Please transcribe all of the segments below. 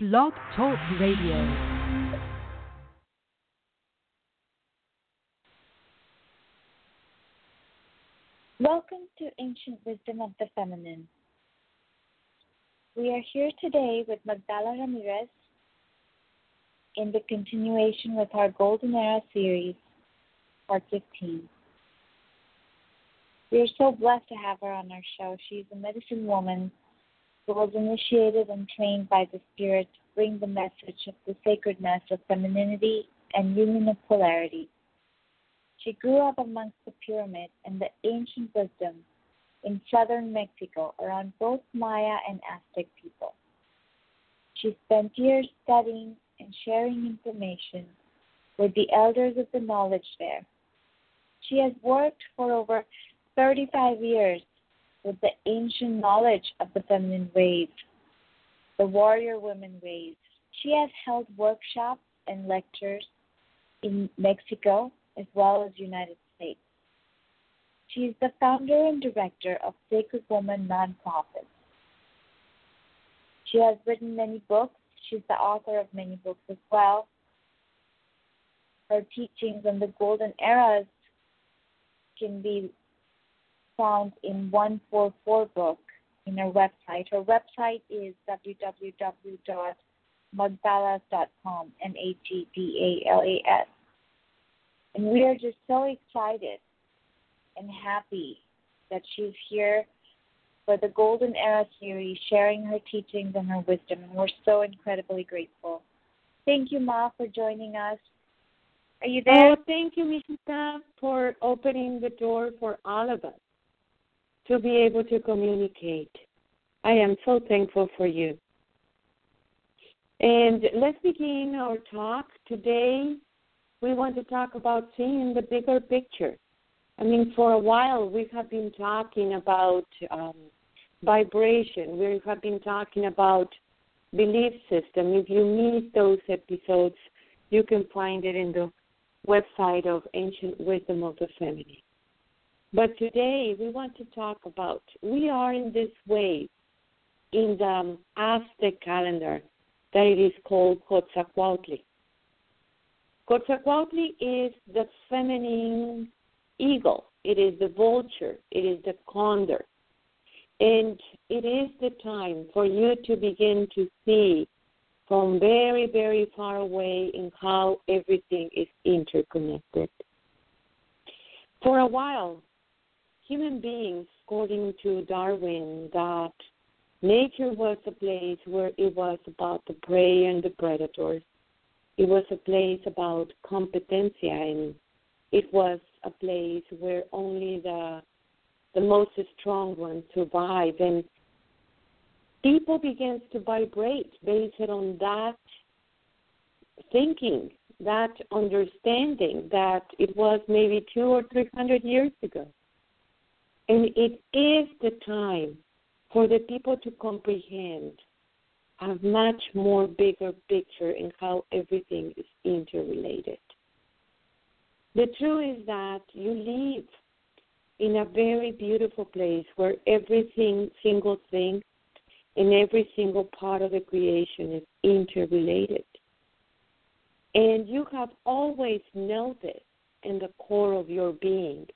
Blog Talk Radio. Welcome to Ancient Wisdom of the Feminine. We are here today with Magdala Ramirez in the continuation with our Golden Era series, Part 15. We are so blessed to have her on our show. She's a medicine woman who was initiated and trained by the Spirit to bring the message of the sacredness of femininity and union of polarity. She grew up amongst the pyramid and the ancient wisdom in southern Mexico around both Maya and Aztec people. She spent years studying and sharing information with the elders of the knowledge there. She has worked for over 35 years with the ancient knowledge of the feminine ways, the warrior women ways. She has held workshops and lectures in Mexico as well as United States. She is the founder and director of Sacred Woman Nonprofit. She has written many books. She's the author of many books as well. Her teachings on the golden eras can be found in 144 book in her website. Her website is www.magdalas.com, M-A-G-D-A-L-A-S. And we are just so excited and happy that she's here for the Golden Era series, sharing her teachings and her wisdom. And we're so incredibly grateful. Thank you, Ma, for joining us. Are you there? Oh, thank you, Mijita, for opening the door for all of us to be able to communicate. I am so thankful for you. And let's begin our talk. Today, we want to talk about seeing the bigger picture. I mean, for a while, we have been talking about um, vibration, we have been talking about belief system. If you missed those episodes, you can find it in the website of Ancient Wisdom of the Feminine. But today we want to talk about we are in this wave in the um, Aztec calendar that it is called Quetzalcoatl. Quetzalcoatl is the feminine eagle. It is the vulture. It is the condor. And it is the time for you to begin to see from very, very far away in how everything is interconnected. For a while, human beings, according to Darwin, that nature was a place where it was about the prey and the predators. It was a place about competencia and it was a place where only the the most strong ones survive and people begins to vibrate based on that thinking, that understanding that it was maybe two or three hundred years ago. And it is the time for the people to comprehend a much more bigger picture in how everything is interrelated. The truth is that you live in a very beautiful place where every single thing and every single part of the creation is interrelated. And you have always known this in the core of your being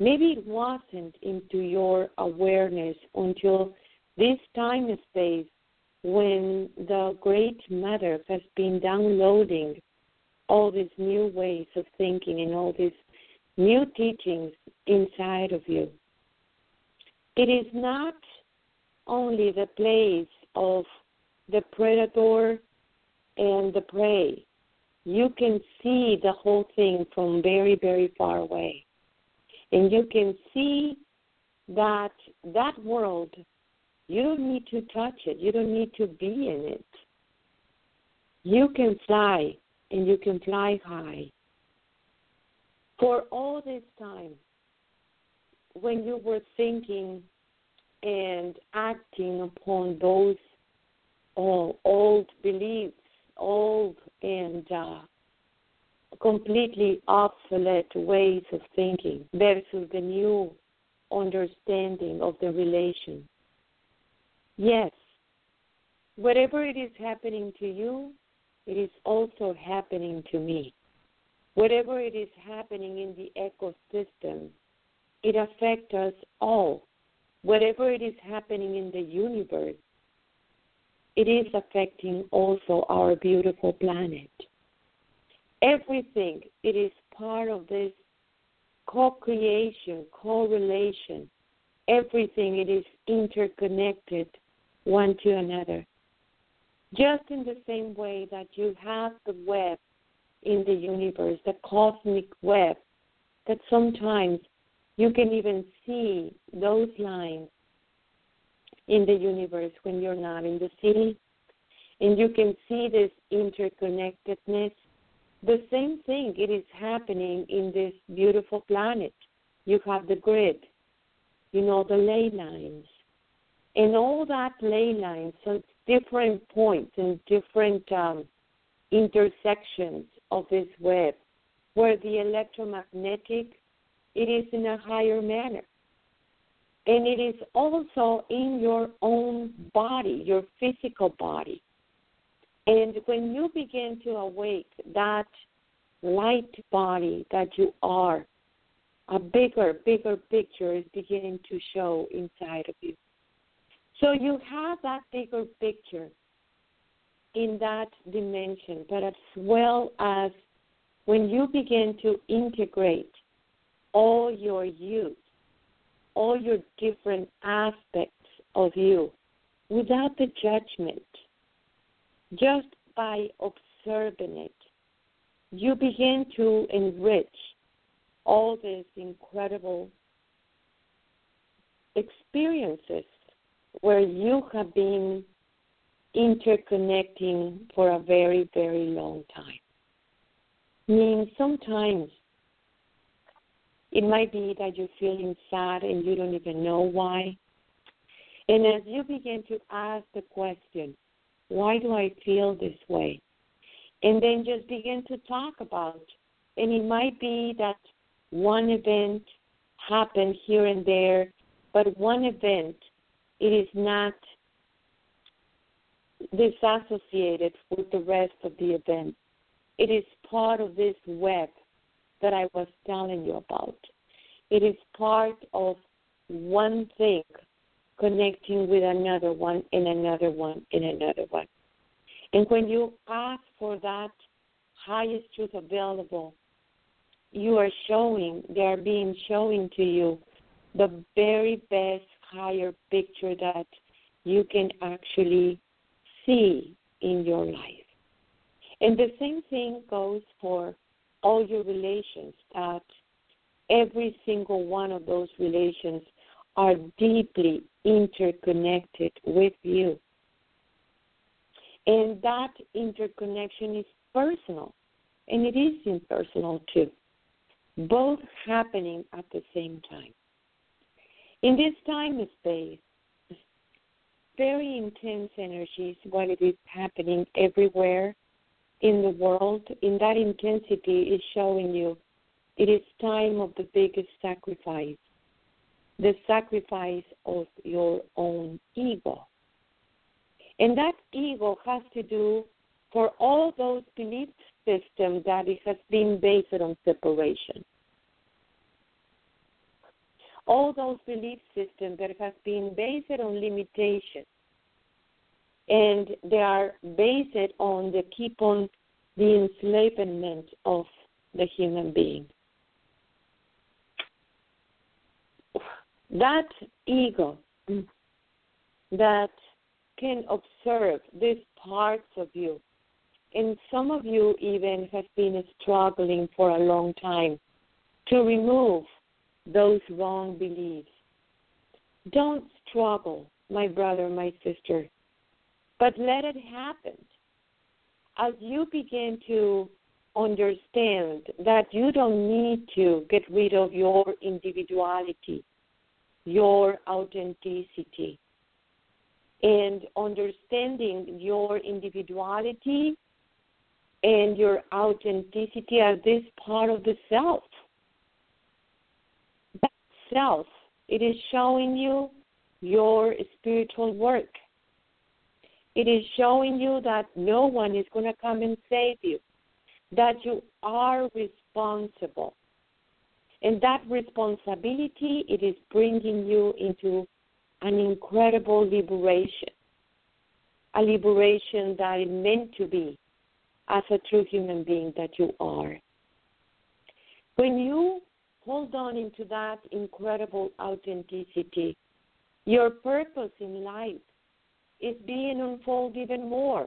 maybe it wasn't into your awareness until this time space when the great mother has been downloading all these new ways of thinking and all these new teachings inside of you. It is not only the place of the predator and the prey. You can see the whole thing from very, very far away. And you can see that that world, you don't need to touch it, you don't need to be in it. You can fly, and you can fly high. For all this time, when you were thinking and acting upon those uh, old beliefs, old and uh, completely obsolete ways of thinking versus the new understanding of the relation. Yes, whatever it is happening to you, it is also happening to me. Whatever it is happening in the ecosystem, it affects us all. Whatever it is happening in the universe, it is affecting also our beautiful planet. Everything, it is part of this co creation, correlation. Everything, it is interconnected one to another. Just in the same way that you have the web in the universe, the cosmic web, that sometimes you can even see those lines in the universe when you're not in the city. And you can see this interconnectedness. The same thing it is happening in this beautiful planet. You have the grid, you know, the ley lines. And all that ley lines, so different points and different um, intersections of this web, where the electromagnetic it is in a higher manner. And it is also in your own body, your physical body. And when you begin to awake that light body that you are, a bigger, bigger picture is beginning to show inside of you. So you have that bigger picture in that dimension, but as well as when you begin to integrate all your youth, all your different aspects of you without the judgment, just by observing it, you begin to enrich all these incredible experiences where you have been interconnecting for a very, very long time. I mean, sometimes it might be that you're feeling sad and you don't even know why. And as you begin to ask the question, why do I feel this way? And then just begin to talk about. And it might be that one event happened here and there, but one event, it is not disassociated with the rest of the event. It is part of this web that I was telling you about. It is part of one thing connecting with another one and another one and another one. And when you ask for that highest truth available, you are showing, they are being showing to you the very best higher picture that you can actually see in your life. And the same thing goes for all your relations, that every single one of those relations are deeply interconnected with you. And that interconnection is personal, and it is impersonal too, both happening at the same time. In this time space, very intense energies, what it is happening everywhere in the world, in that intensity, is showing you it is time of the biggest sacrifice, the sacrifice of your own ego. And that ego has to do for all those belief systems that it has been based on separation. All those belief systems that have been based on limitation and they are based on the keep on the enslavement of the human being. That ego that can observe these parts of you, and some of you even have been struggling for a long time to remove those wrong beliefs. Don't struggle, my brother, my sister but let it happen. As you begin to understand that you don't need to get rid of your individuality, your authenticity, and understanding your individuality and your authenticity as this part of the self. That self, it is showing you your spiritual work It is showing you that no one is going to come and save you, that you are responsible. And that responsibility, it is bringing you into an incredible liberation, a liberation that is meant to be as a true human being that you are. When you hold on into that incredible authenticity, your purpose in life is being unfolded even more.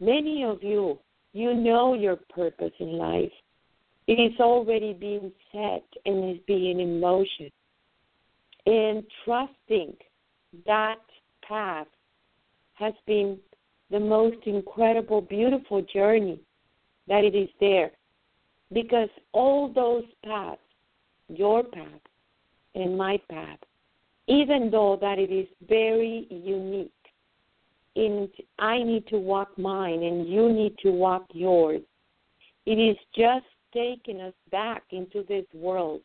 Many of you, you know your purpose in life. It is already being set and is being in motion. And trusting that path has been the most incredible, beautiful journey that it is there. Because all those paths, your path and my path, even though that it is very unique, and I need to walk mine and you need to walk yours, it is just taking us back into this world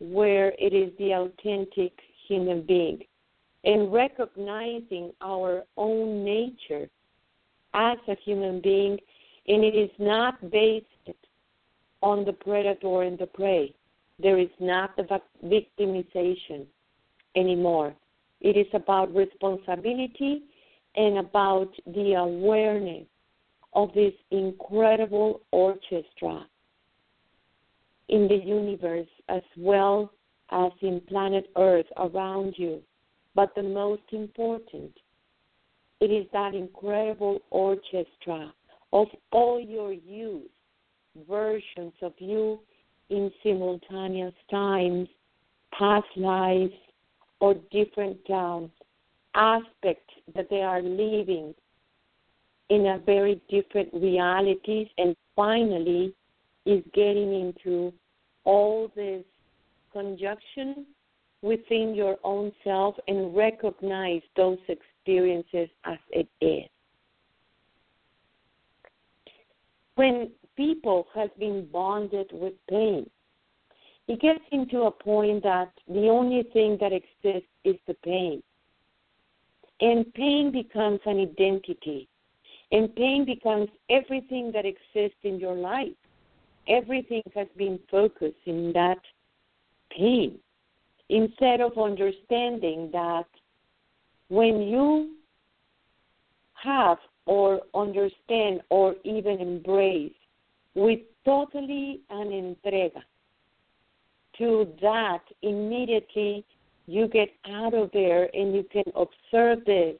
where it is the authentic human being and recognizing our own nature as a human being, and it is not based on the predator and the prey. There is not the victimization anymore. It is about responsibility and about the awareness of this incredible orchestra in the universe as well as in planet Earth around you. But the most important, it is that incredible orchestra of all your youth, versions of you in simultaneous times, past lives, or different um, aspects that they are living in a very different realities and finally is getting into all this conjunction within your own self and recognize those experiences as it is. When people have been bonded with pain, it gets into a point that the only thing that exists is the pain. And pain becomes an identity. And pain becomes everything that exists in your life. Everything has been focused in that pain instead of understanding that when you have or understand or even embrace with totally an entrega to that immediately you get out of there and you can observe this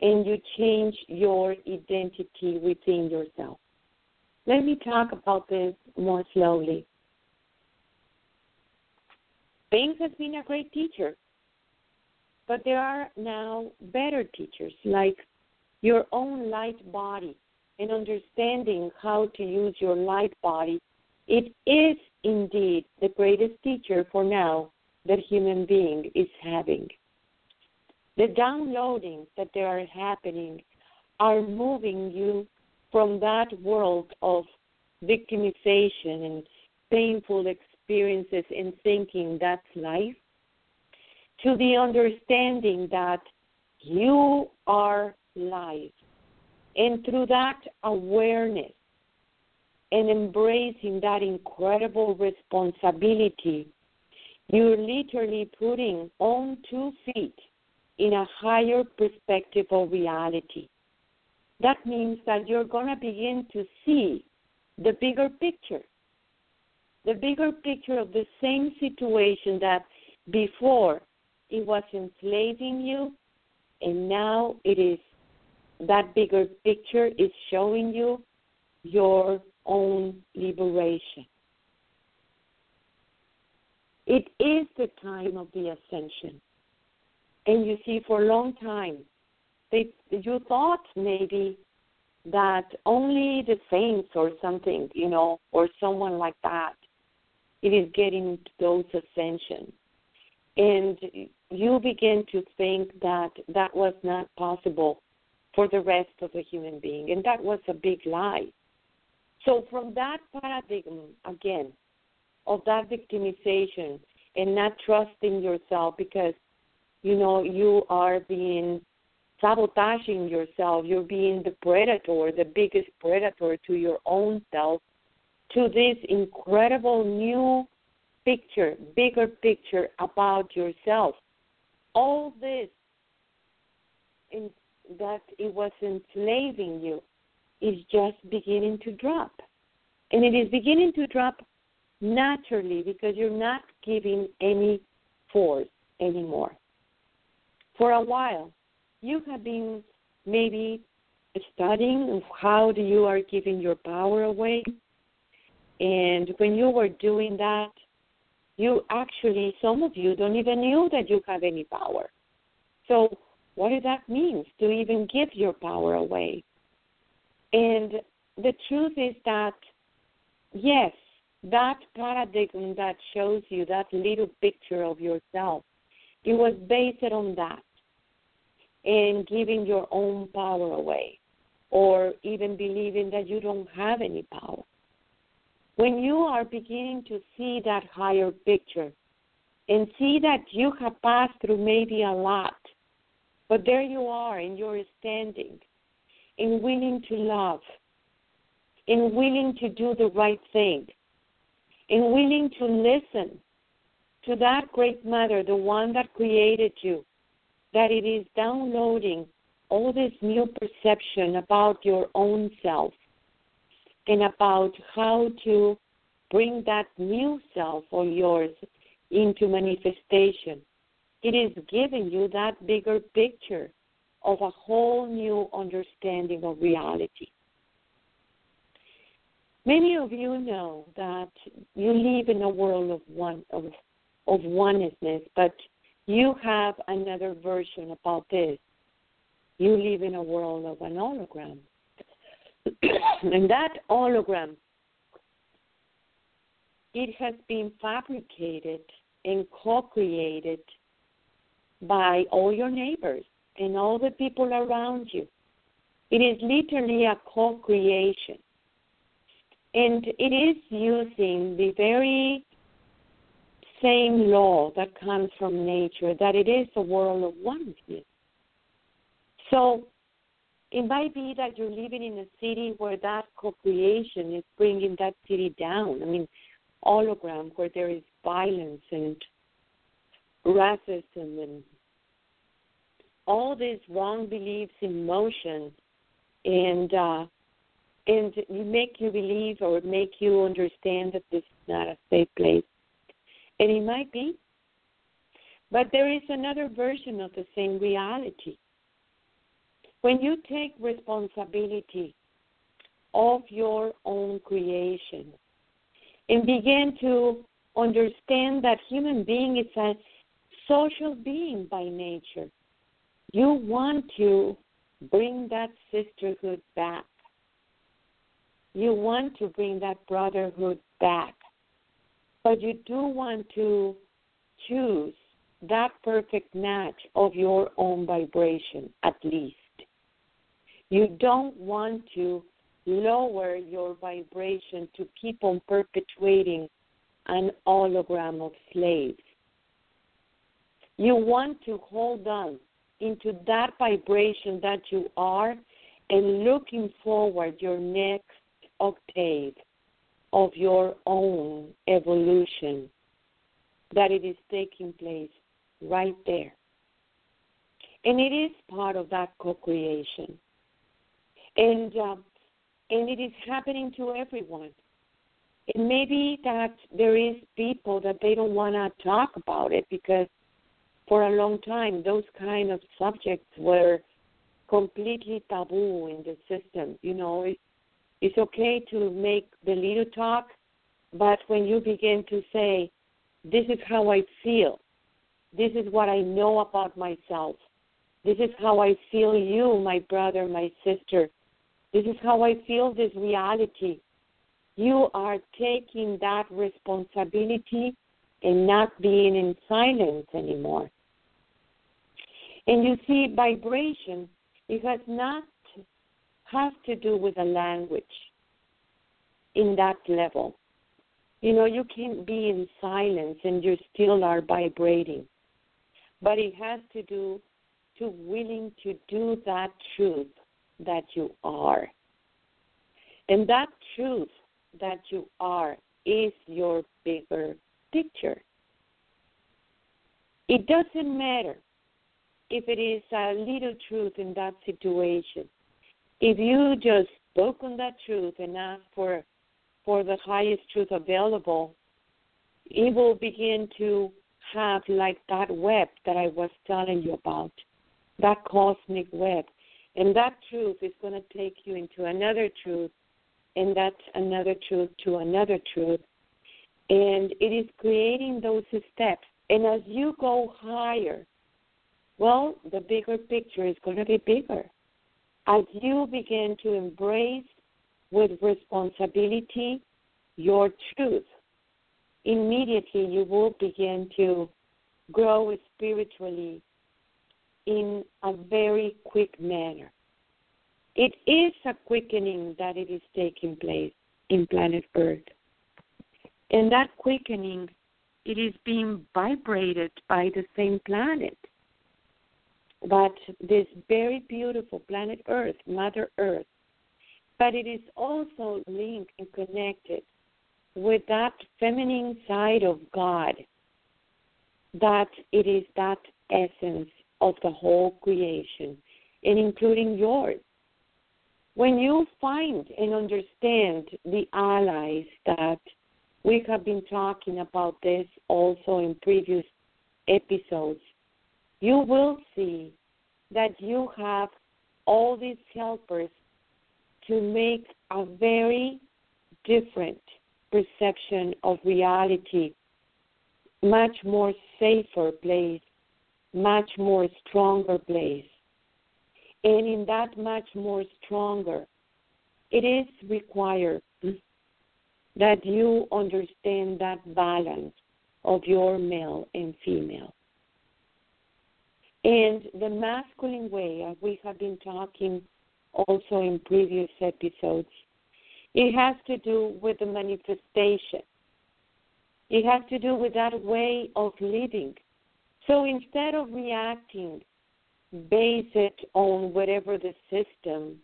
and you change your identity within yourself. Let me talk about this more slowly. Banks has been a great teacher, but there are now better teachers, like your own light body and understanding how to use your light body. It is indeed the greatest teacher for now that human being is having. The downloadings that they are happening are moving you from that world of victimization and painful experiences in thinking that's life to the understanding that you are life. And through that awareness and embracing that incredible responsibility, you're literally putting on two feet in a higher perspective of reality. That means that you're going to begin to see the bigger picture the bigger picture of the same situation that before it was enslaving you and now it is that bigger picture is showing you your own liberation. It is the time of the ascension. And you see, for a long time, they, you thought maybe that only the saints or something, you know, or someone like that it is getting those ascension. And you begin to think that that was not possible for the rest of the human being. And that was a big lie. So, from that paradigm, again, of that victimization and not trusting yourself because, you know, you are being sabotaging yourself. You're being the predator, the biggest predator to your own self, to this incredible new picture, bigger picture about yourself. All this in, that it was enslaving you is just beginning to drop. And it is beginning to drop naturally because you're not giving any force anymore. For a while, you have been maybe studying how do you are giving your power away. And when you were doing that, you actually, some of you don't even know that you have any power. So, what does that mean to even give your power away? And the truth is that, yes, that paradigm that shows you that little picture of yourself, it was based on that and giving your own power away or even believing that you don't have any power. When you are beginning to see that higher picture and see that you have passed through maybe a lot, but there you are and you're standing and willing to love and willing to do the right thing and willing to listen to that great mother, the one that created you, that it is downloading all this new perception about your own self and about how to bring that new self of yours into manifestation. It is giving you that bigger picture of a whole new understanding of reality. Many of you know that you live in a world of one of of oneness, but you have another version about this. You live in a world of an hologram. and that hologram it has been fabricated and co-created by all your neighbors and all the people around you. It is literally a co-creation and it is using the very same law that comes from nature, that it is a world of oneness. So it might be that you're living in a city where that co-creation is bringing that city down. I mean, hologram where there is violence and racism and all these wrong beliefs in motion and uh, and make you believe or make you understand that this is not a safe place. And it might be. But there is another version of the same reality. When you take responsibility of your own creation and begin to understand that human being is a social being by nature, you want to bring that sisterhood back you want to bring that brotherhood back, but you do want to choose that perfect match of your own vibration, at least. You don't want to lower your vibration to keep on perpetuating an hologram of slaves. You want to hold on into that vibration that you are and looking forward your next octave of your own evolution, that it is taking place right there. And it is part of that co creation. And, uh, and it is happening to everyone. It may be that there is people that they don't want to talk about it because for a long time those kind of subjects were completely taboo in the system. You know, okay to make the little talk, but when you begin to say, This is how I feel, this is what I know about myself, this is how I feel you, my brother, my sister, this is how I feel this reality. You are taking that responsibility and not being in silence anymore. And you see, vibration, it has not has to do with the language in that level. You know, you can be in silence and you still are vibrating. But it has to do to willing to do that truth that you are. And that truth that you are is your bigger picture. It doesn't matter if it is a little truth in that situation. If you just spoke on that truth and asked for for the highest truth available, it will begin to have like that web that I was telling you about, that cosmic web. And that truth is going to take you into another truth, and that's another truth to another truth. And it is creating those steps. And as you go higher, well, the bigger picture is going to be bigger. As you begin to embrace with responsibility your truth, immediately you will begin to grow spiritually in a very quick manner. It is a quickening that it is taking place in planet Earth. And that quickening, it is being vibrated by the same planet. But this very beautiful planet Earth, Mother Earth, but it is also linked and connected with that feminine side of God, that it is that essence of the whole creation, and including yours. When you find and understand the allies that we have been talking about this also in previous episodes, you will see that you have all these helpers to make a very different perception of reality, much more safer place, much more stronger place. And in that much more stronger, it is required that you understand that balance of your male and female. And the masculine way, as we have been talking also in previous episodes, it has to do with the manifestation. It has to do with that way of living. So instead of reacting, base it on whatever the system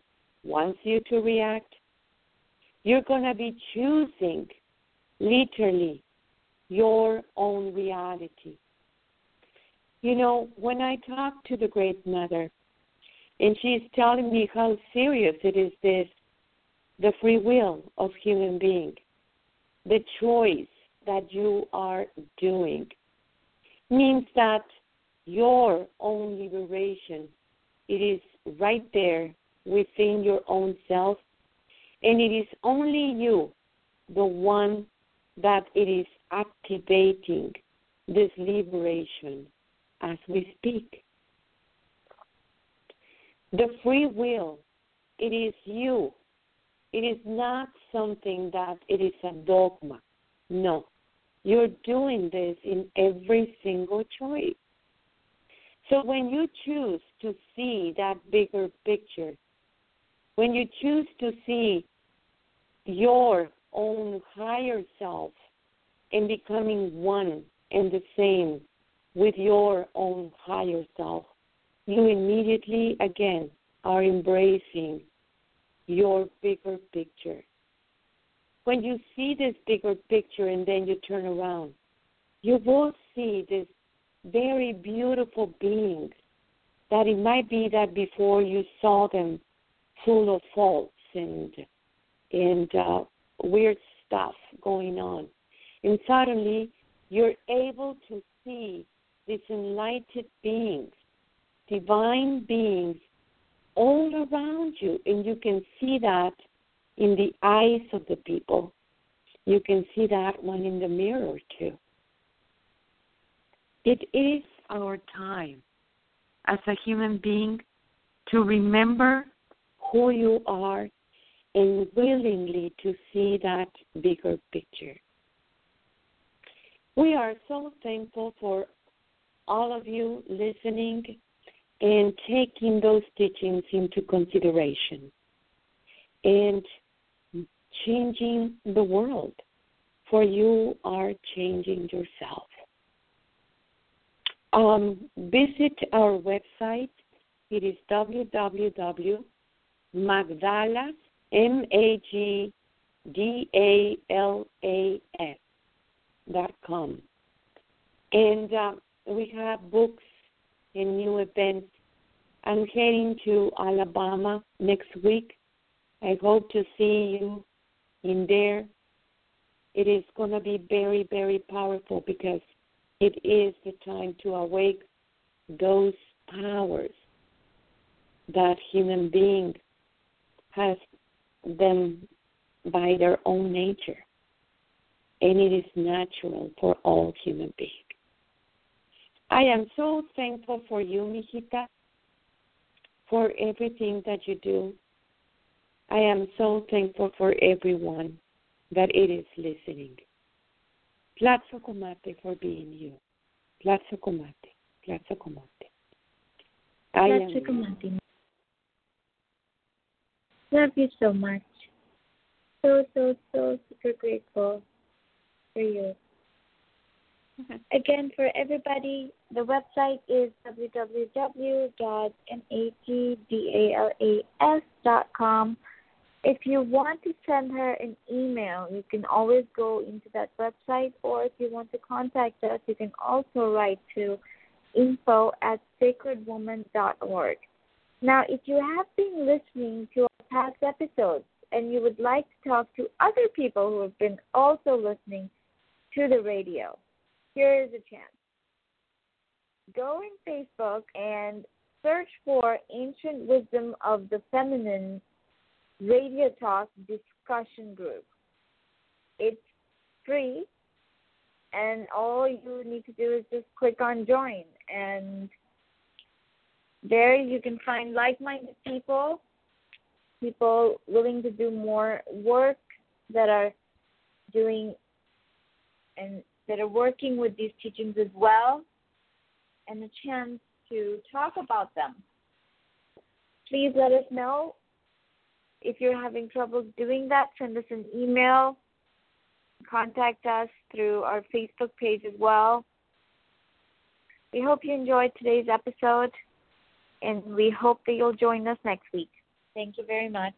wants you to react, you're going to be choosing literally your own reality. You know, when I talk to the Great Mother, and she's telling me how serious it is this the free will of human being, the choice that you are doing, means that your own liberation it is right there within your own self and it is only you the one that it is activating this liberation as we speak the free will it is you it is not something that it is a dogma. No. You're doing this in every single choice. So when you choose to see that bigger picture, when you choose to see your own higher self and becoming one and the same with your own higher self, you immediately again are embracing your bigger picture. When you see this bigger picture and then you turn around, you will see this very beautiful beings that it might be that before you saw them full of faults and and uh, weird stuff going on, and suddenly you're able to see these enlightened beings, divine beings all around you, and you can see that in the eyes of the people. You can see that one in the mirror too. It is our time as a human being to remember who you are and willingly to see that bigger picture. We are so thankful for all of you listening and taking those teachings into consideration and changing the world, for you are changing yourself. Um, visit our website It is www.magdalas. And uh, we have books and new events. I'm heading to Alabama next week. I hope to see you in there. It is going to be very, very powerful because it is the time to awake those powers that human being has them by their own nature. And it is natural for all human beings. I am so thankful for you, Mijita, for everything that you do. I am so thankful for everyone that it is listening. Tlatzocomate for being you. Tlatzocomate. Tlatzocomate. I am. Love you so much. So, so, so super grateful for you. Again, for everybody, the website is www.magdalas.com. If you want to send her an email, you can always go into that website, or if you want to contact us, you can also write to info at sacredwoman.org. Now, if you have been listening to our past episodes and you would like to talk to other people who have been also listening to the radio, here is a chance. Go in Facebook and search for Ancient Wisdom of the Feminine Radio Talk discussion group. It's free, and all you need to do is just click on join. And there you can find like minded people, people willing to do more work that are doing and that are working with these teachings as well, and a chance to talk about them. Please let us know if you're having trouble doing that. Send us an email. Contact us through our Facebook page as well. We hope you enjoyed today's episode, and we hope that you'll join us next week. Thank you very much.